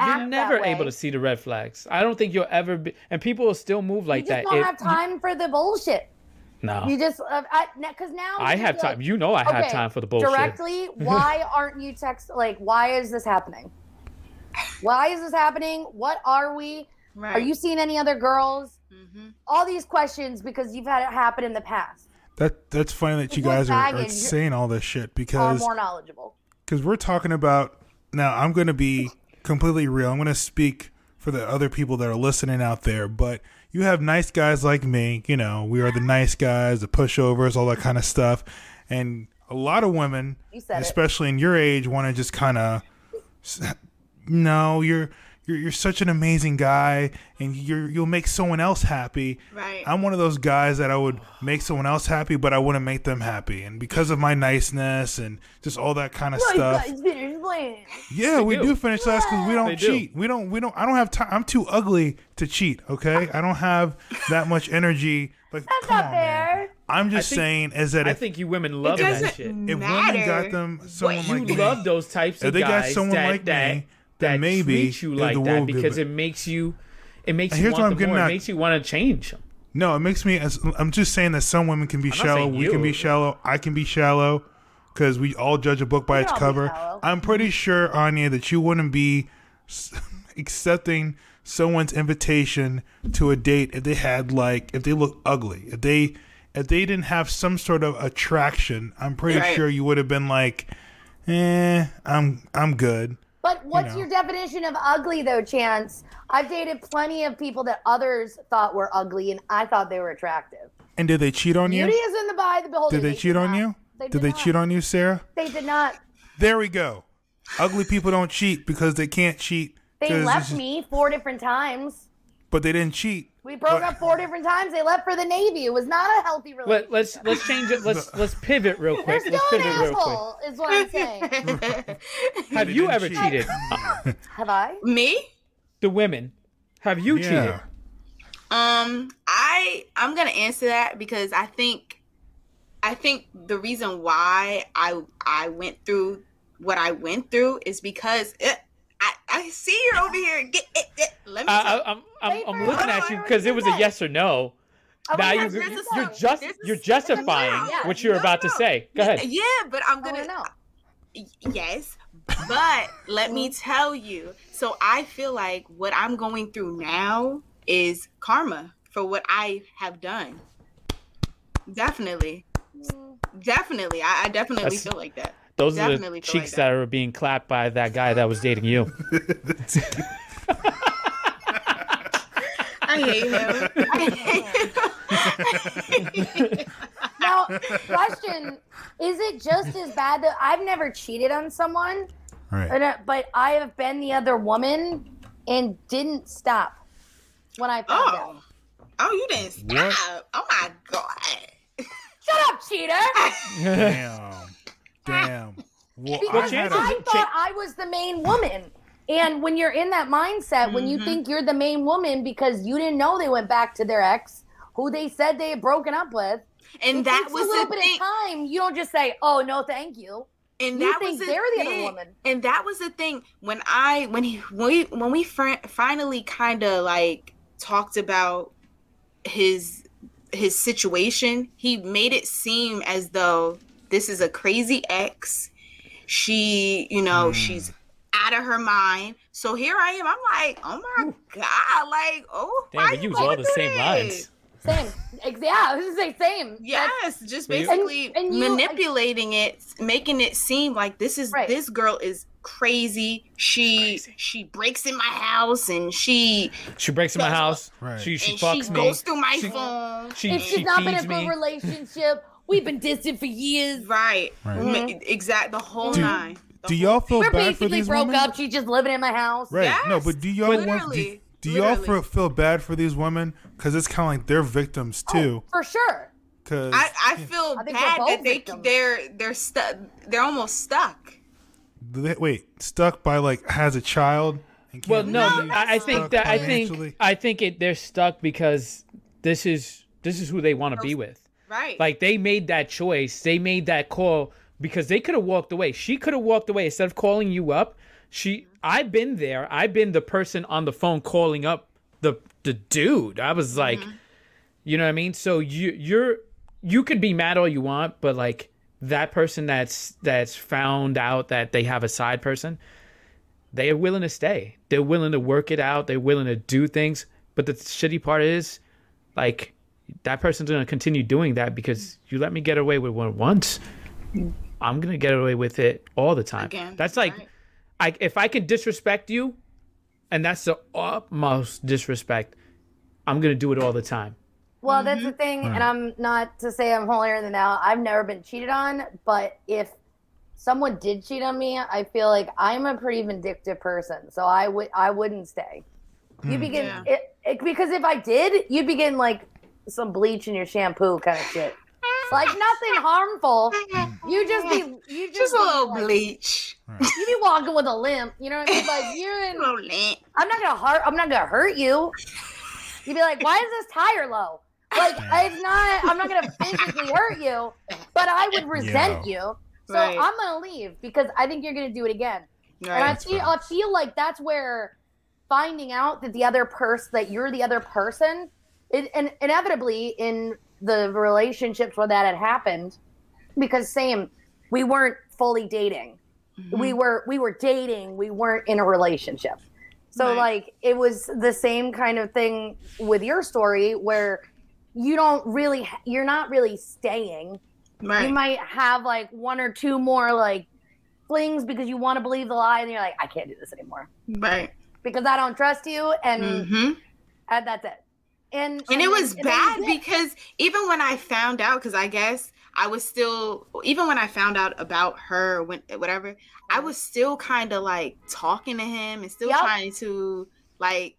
[SPEAKER 5] You're
[SPEAKER 4] act that
[SPEAKER 5] never
[SPEAKER 4] way.
[SPEAKER 5] able to see the red flags. I don't think you'll ever be, and people will still move like that.
[SPEAKER 4] you just
[SPEAKER 5] that.
[SPEAKER 4] don't
[SPEAKER 5] If-
[SPEAKER 4] have time for the bullshit.
[SPEAKER 5] no,
[SPEAKER 4] You just uh, because now
[SPEAKER 5] I have
[SPEAKER 4] feel
[SPEAKER 5] time.
[SPEAKER 4] like-
[SPEAKER 5] You know, I have
[SPEAKER 4] Okay,
[SPEAKER 5] time for the bullshit.
[SPEAKER 4] Directly, *laughs* why aren't you text? Like, why is this happening? Why is this happening? What are we?
[SPEAKER 3] Right.
[SPEAKER 4] Are you seeing any other girls?
[SPEAKER 3] Mhm.
[SPEAKER 4] All these questions because you've had it happen in the past.
[SPEAKER 2] That that's funny that you
[SPEAKER 4] With
[SPEAKER 2] guys are, are saying all this shit because
[SPEAKER 4] Are
[SPEAKER 2] because
[SPEAKER 4] more knowledgeable.
[SPEAKER 2] because we're talking about now. I'm going to be completely real. I'm going to speak for the other people that are listening out there, but you have nice guys like me. You know, we are the nice guys, the pushovers, all that kind of stuff, and a lot of women,
[SPEAKER 4] said it.
[SPEAKER 2] especially in your age, want to just kind of no, you're. You're, you're such an amazing guy, and you're you'll make someone else happy.
[SPEAKER 3] Right.
[SPEAKER 2] I'm one of those guys that I would make someone else happy, but I wouldn't make them happy. And because of my niceness and just all that kind of stuff, yeah, we
[SPEAKER 5] do.
[SPEAKER 2] do finish last because we don't
[SPEAKER 5] They do.
[SPEAKER 2] cheat. We don't. We don't. I don't have time. I'm too ugly to cheat. Okay, I don't have that much energy. Like,
[SPEAKER 4] That's
[SPEAKER 2] come
[SPEAKER 4] not
[SPEAKER 2] on, man.
[SPEAKER 4] fair.
[SPEAKER 2] I'm just
[SPEAKER 5] think-
[SPEAKER 2] saying is that
[SPEAKER 5] I
[SPEAKER 2] if,
[SPEAKER 5] think you women love that
[SPEAKER 3] doesn't
[SPEAKER 5] shit.
[SPEAKER 2] if women got them someone
[SPEAKER 3] what
[SPEAKER 5] You
[SPEAKER 2] like me,
[SPEAKER 5] love those types
[SPEAKER 2] If
[SPEAKER 5] of
[SPEAKER 2] they got someone
[SPEAKER 5] that,
[SPEAKER 2] like
[SPEAKER 5] that,
[SPEAKER 2] me,
[SPEAKER 5] that
[SPEAKER 2] then maybe
[SPEAKER 5] treat you
[SPEAKER 2] the-
[SPEAKER 5] like
[SPEAKER 2] the
[SPEAKER 5] that
[SPEAKER 2] world would
[SPEAKER 5] because
[SPEAKER 2] better.
[SPEAKER 5] it makes you, it makes
[SPEAKER 2] And
[SPEAKER 5] you
[SPEAKER 2] here's what
[SPEAKER 5] want
[SPEAKER 2] I'm
[SPEAKER 5] them
[SPEAKER 2] getting
[SPEAKER 5] more.
[SPEAKER 2] at.
[SPEAKER 5] It makes you want to change them.
[SPEAKER 2] No, it makes me. As, I'm just saying that some women can be
[SPEAKER 5] not
[SPEAKER 2] shallow.
[SPEAKER 5] saying
[SPEAKER 2] We can be shallow. I can be shallow because we all judge a book by
[SPEAKER 4] We
[SPEAKER 2] its
[SPEAKER 4] can all be
[SPEAKER 2] cover. I'm pretty sure, Anya, that you wouldn't be *laughs* accepting someone's invitation to a date if they had like if they look ugly. If they if they didn't have some sort of attraction, I'm pretty
[SPEAKER 3] Right.
[SPEAKER 2] sure you would have been like, eh, I'm I'm good.
[SPEAKER 4] But what's
[SPEAKER 2] know.
[SPEAKER 4] your definition of ugly, though, Chance? I've dated plenty of people that others thought were ugly, and I thought they were attractive.
[SPEAKER 2] And did they cheat on you?
[SPEAKER 4] Beauty is in the eye of the beholder.
[SPEAKER 2] Did they cheat on
[SPEAKER 4] not.
[SPEAKER 2] you?
[SPEAKER 4] They
[SPEAKER 2] Did they
[SPEAKER 4] not.
[SPEAKER 2] cheat on you, Sarah?
[SPEAKER 4] They did not.
[SPEAKER 2] There we go. Ugly people don't cheat because they can't cheat.
[SPEAKER 4] They left me four different times.
[SPEAKER 2] But they didn't cheat.
[SPEAKER 4] We broke
[SPEAKER 2] But-
[SPEAKER 4] up four different times. They left for the Navy. It was not a healthy relationship.
[SPEAKER 5] Let, let's let's change it. Let's *laughs* let's pivot real
[SPEAKER 4] They're
[SPEAKER 5] quick.
[SPEAKER 4] still
[SPEAKER 5] Let's
[SPEAKER 4] an
[SPEAKER 5] pivot real quick.
[SPEAKER 4] asshole, is what I'm saying. *laughs*
[SPEAKER 5] Have you ever
[SPEAKER 2] cheat.
[SPEAKER 5] cheated? *laughs*
[SPEAKER 4] Have I?
[SPEAKER 3] Me?
[SPEAKER 5] the women. Have you cheated?
[SPEAKER 2] Yeah.
[SPEAKER 3] Um, I I'm gonna answer that because I think I think the reason why I I went through what I went through is because it, I I see you're over here. Get it, it. Let me.
[SPEAKER 5] I,
[SPEAKER 3] tell-
[SPEAKER 5] I, I'm I'm, I'm looking at you because it was a yes or no.
[SPEAKER 4] Oh,
[SPEAKER 5] now
[SPEAKER 4] wait,
[SPEAKER 5] you're you're just
[SPEAKER 3] There's
[SPEAKER 5] you're justifying
[SPEAKER 3] song.
[SPEAKER 5] what you're
[SPEAKER 3] No,
[SPEAKER 5] about to say. Go ahead.
[SPEAKER 3] Yeah, but I'm gonna.
[SPEAKER 4] wanna know.
[SPEAKER 3] Yes, but let me tell you. So I feel like what I'm going through now is karma for what I have done. Definitely, definitely. I, I definitely
[SPEAKER 5] That's-
[SPEAKER 3] feel like that.
[SPEAKER 5] Those are the
[SPEAKER 3] definitely feel like
[SPEAKER 5] cheeks
[SPEAKER 3] that.
[SPEAKER 5] that are being clapped by that guy that was dating you. *laughs*
[SPEAKER 3] I hate him. I hate him.
[SPEAKER 4] Now, question: Is it just as bad that I've never cheated on someone,
[SPEAKER 2] Right.
[SPEAKER 4] but, but I have been the other woman and didn't stop when I found oh. out.
[SPEAKER 3] Oh. Oh, you didn't stop. Oh my god.
[SPEAKER 4] Shut up, cheater! *laughs*
[SPEAKER 2] Damn. Damn. *laughs* Well, I
[SPEAKER 4] Because
[SPEAKER 2] had
[SPEAKER 4] I,
[SPEAKER 2] a,
[SPEAKER 4] thought I was the main woman. And when you're in that mindset, when you
[SPEAKER 3] Mhm.
[SPEAKER 4] think you're the main woman because you didn't know they went back to their ex, who they said they had broken up with,
[SPEAKER 3] And
[SPEAKER 4] it
[SPEAKER 3] that
[SPEAKER 4] takes
[SPEAKER 3] was
[SPEAKER 4] a little
[SPEAKER 3] the
[SPEAKER 4] bit
[SPEAKER 3] thing.
[SPEAKER 4] of time. You don't just say, "Oh no, thank you."
[SPEAKER 3] and
[SPEAKER 4] You
[SPEAKER 3] that
[SPEAKER 4] think
[SPEAKER 3] was the
[SPEAKER 4] they're the other
[SPEAKER 3] thing.
[SPEAKER 4] woman.
[SPEAKER 3] And that was the thing when I when he when we when we fr- finally kind of like talked about his his situation, he made it seem as though this is a crazy ex. She, you know,
[SPEAKER 2] Hmm.
[SPEAKER 3] she's out of her mind. So here I am. I'm like, oh my god, like, oh,
[SPEAKER 5] Damn,
[SPEAKER 3] why
[SPEAKER 5] we
[SPEAKER 3] you
[SPEAKER 5] use all the same
[SPEAKER 3] this?
[SPEAKER 5] lines.
[SPEAKER 4] Same. Ex- yeah, I was gonna say same. That's-
[SPEAKER 3] Yes, just basically
[SPEAKER 4] And- and you-
[SPEAKER 3] manipulating it, making it seem like this is
[SPEAKER 4] Right.
[SPEAKER 3] this girl is crazy. She
[SPEAKER 5] crazy.
[SPEAKER 3] she breaks in my house and she
[SPEAKER 5] She breaks in my house.
[SPEAKER 2] Right.
[SPEAKER 5] She she
[SPEAKER 3] and
[SPEAKER 5] fucks
[SPEAKER 3] she
[SPEAKER 5] me.
[SPEAKER 3] goes through my
[SPEAKER 5] She-
[SPEAKER 3] phone.
[SPEAKER 5] She
[SPEAKER 4] It's
[SPEAKER 5] she
[SPEAKER 4] just not been a good
[SPEAKER 5] me.
[SPEAKER 4] relationship. We've been distant for years.
[SPEAKER 3] right,
[SPEAKER 2] Right.
[SPEAKER 3] Ma- mm-hmm. exact the whole
[SPEAKER 2] Do-
[SPEAKER 3] nine. The
[SPEAKER 2] do y'all feel
[SPEAKER 4] We're
[SPEAKER 2] bad for
[SPEAKER 4] basically
[SPEAKER 2] these
[SPEAKER 4] broke
[SPEAKER 2] women?
[SPEAKER 4] up. She's just living in my house.
[SPEAKER 2] Right. No, but do y'all want do, do y'all
[SPEAKER 3] literally.
[SPEAKER 2] feel, feel bad for these women? Because it's kind of like they're victims oh, too.
[SPEAKER 4] For sure.
[SPEAKER 2] Because
[SPEAKER 3] I, I feel
[SPEAKER 4] I
[SPEAKER 3] bad that they
[SPEAKER 4] victims.
[SPEAKER 3] they're they're stuck. They're almost stuck.
[SPEAKER 2] wait, stuck by like has a child.
[SPEAKER 5] Well, no, I, I think that I think I think it they're stuck because this is this is who they want to be with.
[SPEAKER 3] Right.
[SPEAKER 5] Like they made that choice. They made that call because they could have walked away. She could have walked away instead of calling you up. She I've been there. I've been the person on the phone calling up the the dude. I was mm-hmm. like, you know what I mean? So you you're you could be mad all you want, but like that person that's that's found out that they have a side person, they are willing to stay. They're willing to work it out. They're willing to do things. But the shitty part is, like, that person's gonna continue doing that because you let me get away with one once. I'm gonna get away with it all the time.
[SPEAKER 3] Again,
[SPEAKER 5] That's like,
[SPEAKER 3] right.
[SPEAKER 5] I if I can disrespect you, and that's the utmost disrespect, I'm gonna do it all the time.
[SPEAKER 4] Well, that's the mm-hmm. thing, and I'm not to say I'm holier than thou. I've never been cheated on, but if someone did cheat on me, I feel like I'm a pretty vindictive person, so I would I wouldn't stay. You'd hmm. be getting
[SPEAKER 3] Yeah.
[SPEAKER 4] it, it because if I did, you'd be like some bleach in your shampoo kind of shit. Like nothing harmful. You just be you just,
[SPEAKER 3] Just a
[SPEAKER 4] be
[SPEAKER 3] little
[SPEAKER 4] like-
[SPEAKER 3] bleach.
[SPEAKER 4] You be walking with a limp. You know what I mean? Like you're in. *laughs*
[SPEAKER 3] A little lint.
[SPEAKER 4] I'm not gonna hurt. I'm not gonna hurt you. You'd be like, why is this tire low? Like it's not. I'm not gonna physically hurt you, but I would resent you. So
[SPEAKER 3] Right.
[SPEAKER 4] I'm gonna leave because I think you're gonna do it again. And I
[SPEAKER 3] Right.
[SPEAKER 4] I feel like that's where finding out that the other person, that you're the other person, it, and inevitably in the relationships where that had happened, because same, we weren't fully dating. We were we were dating. We weren't in a relationship. So
[SPEAKER 3] Right.
[SPEAKER 4] like it was the same kind of thing with your story where you don't really you're not really staying
[SPEAKER 3] Right.
[SPEAKER 4] you might have like one or two more like flings because you want to believe the lie and you're like i can't do this anymore
[SPEAKER 3] right.
[SPEAKER 4] because i don't trust you and,
[SPEAKER 3] hmm
[SPEAKER 4] and that's it and
[SPEAKER 3] and it was
[SPEAKER 4] and
[SPEAKER 3] bad
[SPEAKER 4] you
[SPEAKER 3] because even when I found out, because I guess I was still, even when I found out about her, when whatever, I was still kind of like talking to him and still
[SPEAKER 4] Yep.
[SPEAKER 3] trying to like,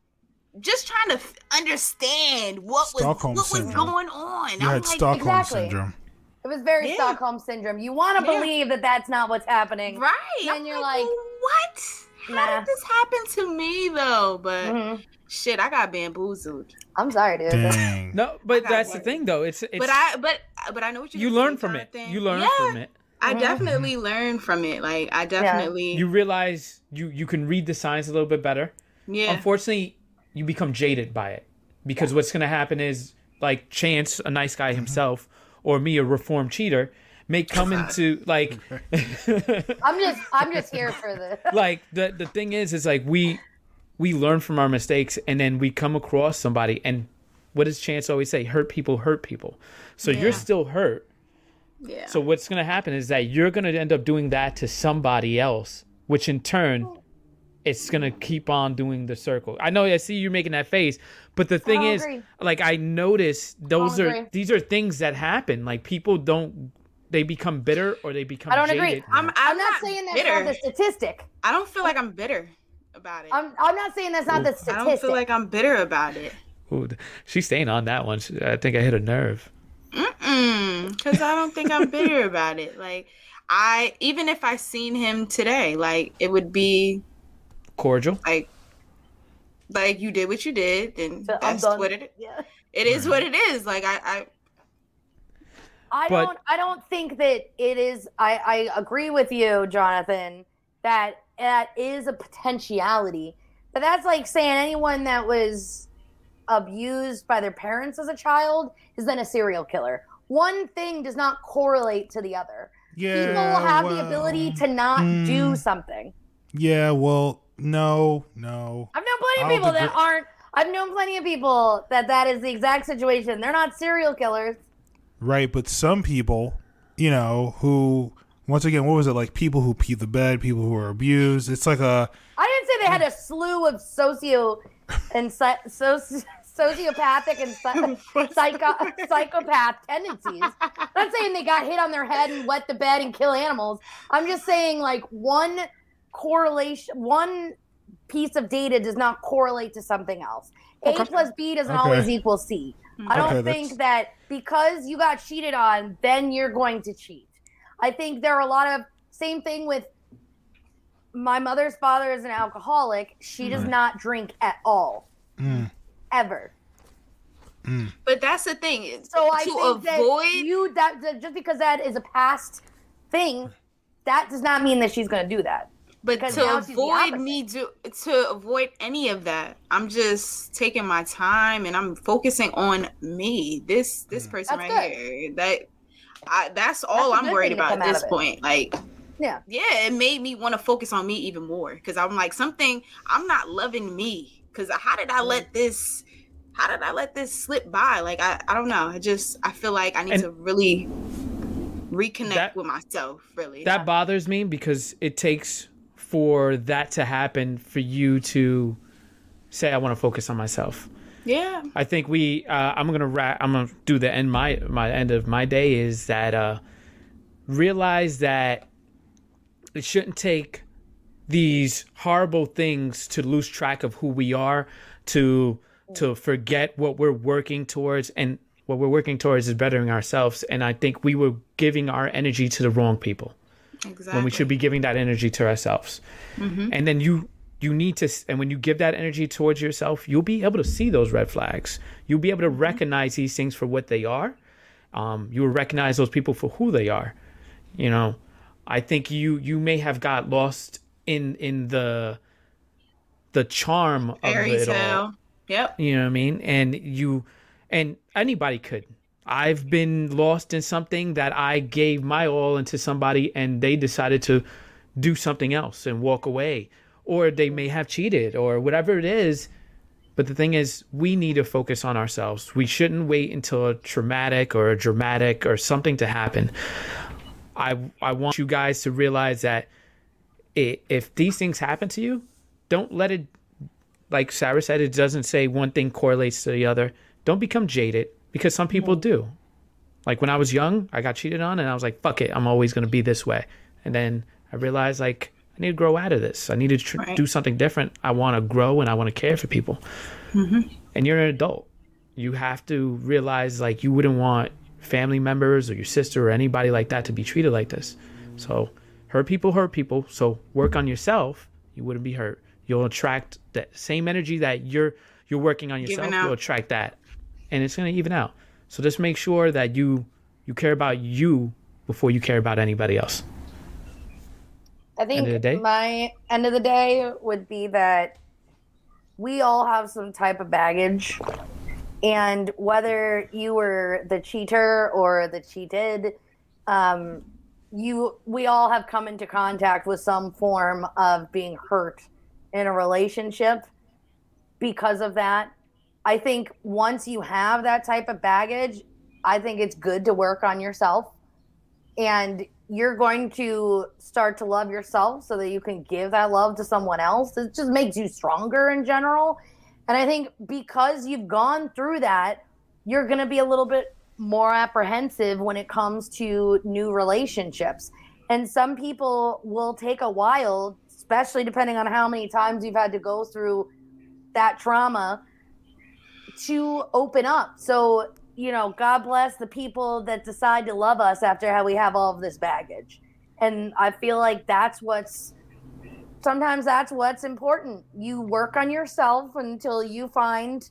[SPEAKER 3] just trying to f- understand what was
[SPEAKER 2] Stockholm
[SPEAKER 3] what was going on.
[SPEAKER 2] you
[SPEAKER 3] I'm
[SPEAKER 2] had
[SPEAKER 3] like,
[SPEAKER 2] Stockholm
[SPEAKER 4] exactly.
[SPEAKER 2] syndrome.
[SPEAKER 4] it was very
[SPEAKER 3] Yeah.
[SPEAKER 4] stockholm syndrome you want to
[SPEAKER 3] Yeah.
[SPEAKER 4] believe that that's not what's happening
[SPEAKER 3] right?
[SPEAKER 4] And
[SPEAKER 3] I'm
[SPEAKER 4] you're like,
[SPEAKER 3] well, what? How
[SPEAKER 4] nah.
[SPEAKER 3] did this happen to me though? But
[SPEAKER 4] Mhm.
[SPEAKER 3] shit, I got bamboozled.
[SPEAKER 4] I'm sorry dude
[SPEAKER 2] Dang.
[SPEAKER 5] No, but
[SPEAKER 3] got
[SPEAKER 5] that's the thing though. It's it's
[SPEAKER 3] but I, but but I know what you're
[SPEAKER 5] you learn from it.
[SPEAKER 3] Jonathan.
[SPEAKER 5] You learn
[SPEAKER 3] yeah,
[SPEAKER 5] from it.
[SPEAKER 3] I definitely learned from it. Like I definitely,
[SPEAKER 5] You realize you you can read the signs a little bit better.
[SPEAKER 3] yeah,
[SPEAKER 5] Unfortunately, you become jaded by it because what's going to happen is like Chance, a nice guy mm-hmm. himself, or me, a reformed cheater, may come into like *laughs*
[SPEAKER 4] i'm just i'm just here for this. *laughs*
[SPEAKER 5] like the the thing is is like we we learn from our mistakes and then we come across somebody and what does Chance always say? Hurt people hurt people. So you're still hurt.
[SPEAKER 3] yeah.
[SPEAKER 5] So what's going to happen is that you're going to end up doing that to somebody else, which in turn it's gonna keep on doing the circle. I know I see you making that face, but the thing is,
[SPEAKER 4] agree.
[SPEAKER 5] like I notice those
[SPEAKER 4] don't
[SPEAKER 5] are
[SPEAKER 4] agree.
[SPEAKER 5] these are things that happen. Like people don't they become bitter or they become
[SPEAKER 4] I don't agree.
[SPEAKER 3] I'm, I'm,
[SPEAKER 4] I'm, not, saying that's
[SPEAKER 3] bitter.
[SPEAKER 4] not the statistic.
[SPEAKER 3] I don't feel like I'm bitter about it.
[SPEAKER 4] I'm I'm not saying that's not the
[SPEAKER 3] I don't feel like I'm bitter about it.
[SPEAKER 5] Ooh, she's staying on that one. I think I hit a nerve.
[SPEAKER 3] Mm, Cause I don't think I'm bitter *laughs* about it. Like I, even if I seen him today, like it would be
[SPEAKER 5] Cordial.
[SPEAKER 3] like, like you did what you did, and
[SPEAKER 4] So
[SPEAKER 3] that's what it.
[SPEAKER 4] Yeah.
[SPEAKER 3] It is what it is. Like I, I
[SPEAKER 4] I
[SPEAKER 5] But-
[SPEAKER 4] don't I don't think that it is I, I agree with you, Jonathan, that that is a potentiality. But that's like saying anyone that was abused by their parents as a child is then a serial killer. One thing does not correlate to the other.
[SPEAKER 2] Yeah,
[SPEAKER 4] People have the ability to not
[SPEAKER 2] mm.
[SPEAKER 4] do something.
[SPEAKER 2] Yeah, well, no, no.
[SPEAKER 4] I've known plenty of
[SPEAKER 2] I'll
[SPEAKER 4] people that aren't. I've known plenty of people that that is the exact situation. They're not serial killers.
[SPEAKER 2] Right, but some people, you know, who once again, what was it like? People who pee the bed, people who are abused. It's like a
[SPEAKER 4] I didn't say they had a slew of socio and psy- soci- sociopathic and psy- *laughs* psycho- psychopath tendencies. I'm not saying they got hit on their head and wet the bed and kill animals. I'm just saying like one correlation, one piece of data does not correlate to something else. A plus B doesn't
[SPEAKER 2] Okay.
[SPEAKER 4] always equal C. I don't
[SPEAKER 2] Okay,
[SPEAKER 4] think
[SPEAKER 2] that's-
[SPEAKER 4] that because you got cheated on, then you're going to cheat. I think there are a lot of same thing with my mother's father is an alcoholic. She does not drink at all,
[SPEAKER 2] mm,
[SPEAKER 4] ever.
[SPEAKER 3] but that's the thing.
[SPEAKER 4] So I
[SPEAKER 3] to
[SPEAKER 4] think that
[SPEAKER 3] avoid
[SPEAKER 4] you that, that just because that is a past thing, that does not mean that she's going to do that.
[SPEAKER 3] But
[SPEAKER 4] Because
[SPEAKER 3] to
[SPEAKER 4] now she's the
[SPEAKER 3] avoid me do to avoid any of that, I'm just taking my time and I'm focusing on me. This this
[SPEAKER 2] Mm.
[SPEAKER 3] person
[SPEAKER 4] That's
[SPEAKER 3] right
[SPEAKER 4] good.
[SPEAKER 3] here. That I that's all I'm worried about at this point. Like
[SPEAKER 4] Yeah.
[SPEAKER 3] yeah, it made me want to focus on me even more because I'm like something I'm not loving me because how did I let this how did I let this slip by? Like I I don't know. I just I feel like I need
[SPEAKER 5] And-
[SPEAKER 3] to really reconnect
[SPEAKER 5] That-
[SPEAKER 3] with myself. Really.
[SPEAKER 5] That bothers me because it takes for that to happen for you to say I want to focus on myself.
[SPEAKER 3] Yeah.
[SPEAKER 5] I think we. Uh, I'm gonna wrap. I'm gonna do the end. My my end of my day is that uh, realize that it shouldn't take these horrible things to lose track of who we are, to to forget what we're working towards, and what we're working towards is bettering ourselves. And I think we were giving our energy to the wrong people
[SPEAKER 3] Exactly.
[SPEAKER 5] when we should be giving that energy to ourselves. And then you you need to and when you give that energy towards yourself, you'll be able to see those red flags. You'll be able to recognize these things for what they are. Um, you will recognize those people for who they are. You know, I think you you may have got lost in in the the charm of it all.
[SPEAKER 3] Yep.
[SPEAKER 5] You know what I mean? And you and anybody could. I've been lost in something that I gave my all into somebody and they decided to do something else and walk away. Or they may have cheated or whatever it is. But the thing is, we need to focus on ourselves. We shouldn't wait until a traumatic or a dramatic or something to happen. I I want you guys to realize that i if these things happen to you, don't let it like Sarah said, it doesn't say one thing correlates to the other. Don't become jaded because some people do. Like when I was young, I got cheated on and I was like, fuck it, I'm always to be this way. And then I realized like I need to grow out of this. I need to tr-
[SPEAKER 3] Right.
[SPEAKER 5] do something different. I want to grow and I want to care for people. Mm-hmm. And you're an adult. You have to realize like you wouldn't want family members or your sister or anybody like that to be treated like this. So hurt people hurt people. So work on yourself. You wouldn't be hurt. You'll attract that same energy that you're you're working on yourself. You'll attract that, and it's gonna even out. So just make sure that you you care about you before you care about anybody else.
[SPEAKER 4] I think
[SPEAKER 5] day?
[SPEAKER 4] my end of the day would be that we all have some type of baggage. And whether you were the cheater or the cheated, um, you we all have come into contact with some form of being hurt in a relationship because of that. I think once you have that type of baggage, I think it's good to work on yourself and you're going to start to love yourself so that you can give that love to someone else. It just makes you stronger in general. And I think because you've gone through that, you're going to be a little bit more apprehensive when it comes to new relationships. And some people will take a while, especially depending on how many times you've had to go through that trauma to open up. So, you know, God bless the people that decide to love us after how we have all of this baggage. And I feel like that's what's sometimes that's what's important. You work on yourself until you find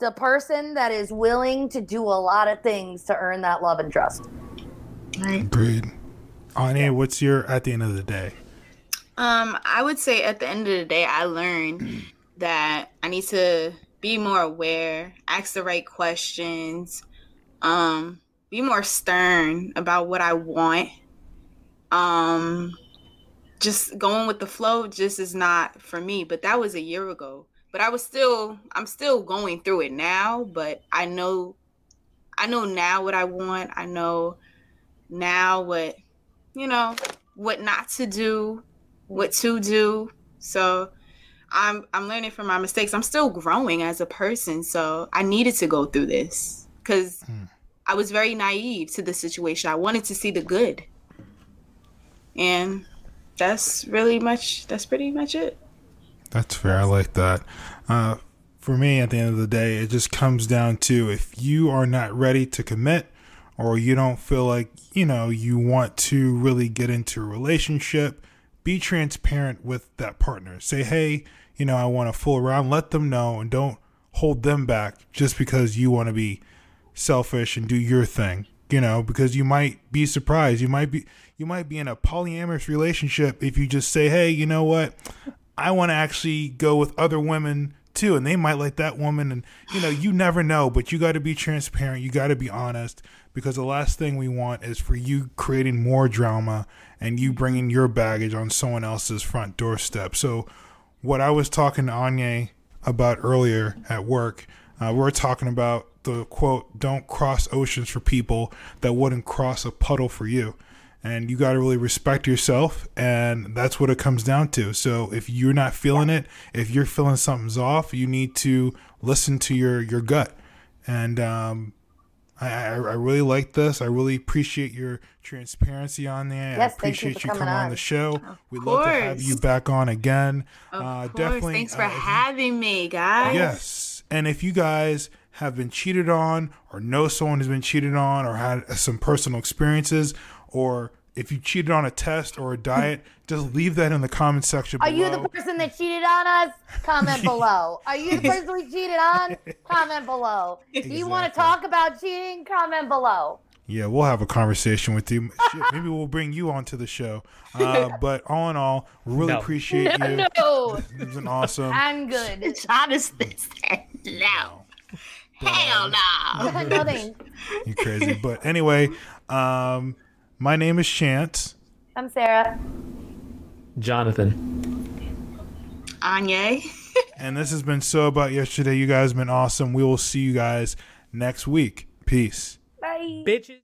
[SPEAKER 4] the person that is willing to do a lot of things to earn that love and trust.
[SPEAKER 2] Agreed. Anya, what's your at the end of the day?
[SPEAKER 3] Um, I would say at the end of the day, I learned that I need to be more aware, ask the right questions, um, be more stern about what I want. Um, just going with the flow just is not for me. But that was a year ago. But I was still, I'm still going through it now. But I know, I know now what I want. I know now what, you know, what not to do, what to do. So I'm I'm learning from my mistakes. I'm still growing as a person, so I needed to go through this because I was very naive to the situation. I wanted to see the good, and that's really much. That's pretty much it.
[SPEAKER 2] That's fair. I like that. Uh, for me, at the end of the day, it just comes down to if you are not ready to commit or you don't feel like, you know, you want to really get into a relationship, be transparent with that partner. Say, hey, you know, I want to fool around. Let them know and don't hold them back just because you want to be selfish and do your thing. You know, because you might be surprised. You might be you might be in a polyamorous relationship if you just say, "Hey, you know what? I want to actually go with other women too, and they might like that woman." And you know, you never know, but you got to be transparent. You got to be honest because the last thing we want is for you creating more drama and you bringing your baggage on someone else's front doorstep. So, what I was talking to Anya about earlier at work, uh, we were talking about the quote, "Don't cross oceans for people that wouldn't cross a puddle for you." and you got to really respect yourself and that's what it comes down to so if you're not feeling it if you're feeling something's off you need to listen to your your gut and um I, I, I really like this. I really appreciate your transparency on there.
[SPEAKER 4] Yes,
[SPEAKER 2] I
[SPEAKER 4] thank you
[SPEAKER 2] appreciate
[SPEAKER 4] for
[SPEAKER 2] you
[SPEAKER 4] coming
[SPEAKER 2] on
[SPEAKER 4] on.
[SPEAKER 2] the show. We'd love to have you back on again.
[SPEAKER 3] Of
[SPEAKER 2] uh,
[SPEAKER 3] course.
[SPEAKER 2] definitely.
[SPEAKER 3] Thanks for
[SPEAKER 2] uh,
[SPEAKER 3] having me, guys.
[SPEAKER 2] Yes. And if you guys have been cheated on or know someone who's been cheated on or had some personal experiences or if you cheated on a test or a diet, *laughs* just leave that in the comment section below.
[SPEAKER 4] Are you the person that cheated on us? Comment *laughs* below. Are you the person we cheated on? Comment below. Do you want to talk about cheating? Comment below.
[SPEAKER 2] Yeah, we'll have a conversation with you. Shit, *laughs* maybe we'll bring you onto the show. Uh, but all in all, really
[SPEAKER 5] No.
[SPEAKER 2] appreciate you.
[SPEAKER 4] No,
[SPEAKER 2] It was an awesome.
[SPEAKER 4] I'm good.
[SPEAKER 3] Jonathan said no. Hell no.
[SPEAKER 4] no thanks.
[SPEAKER 2] You crazy. But anyway, um, my name is Chance.
[SPEAKER 4] I'm Sarah.
[SPEAKER 5] Jonathan.
[SPEAKER 3] Anya. *laughs*
[SPEAKER 2] And this has been So About Yesterday. You guys have been awesome. We will see you guys next week. Peace.
[SPEAKER 4] Bye.
[SPEAKER 5] Bitches.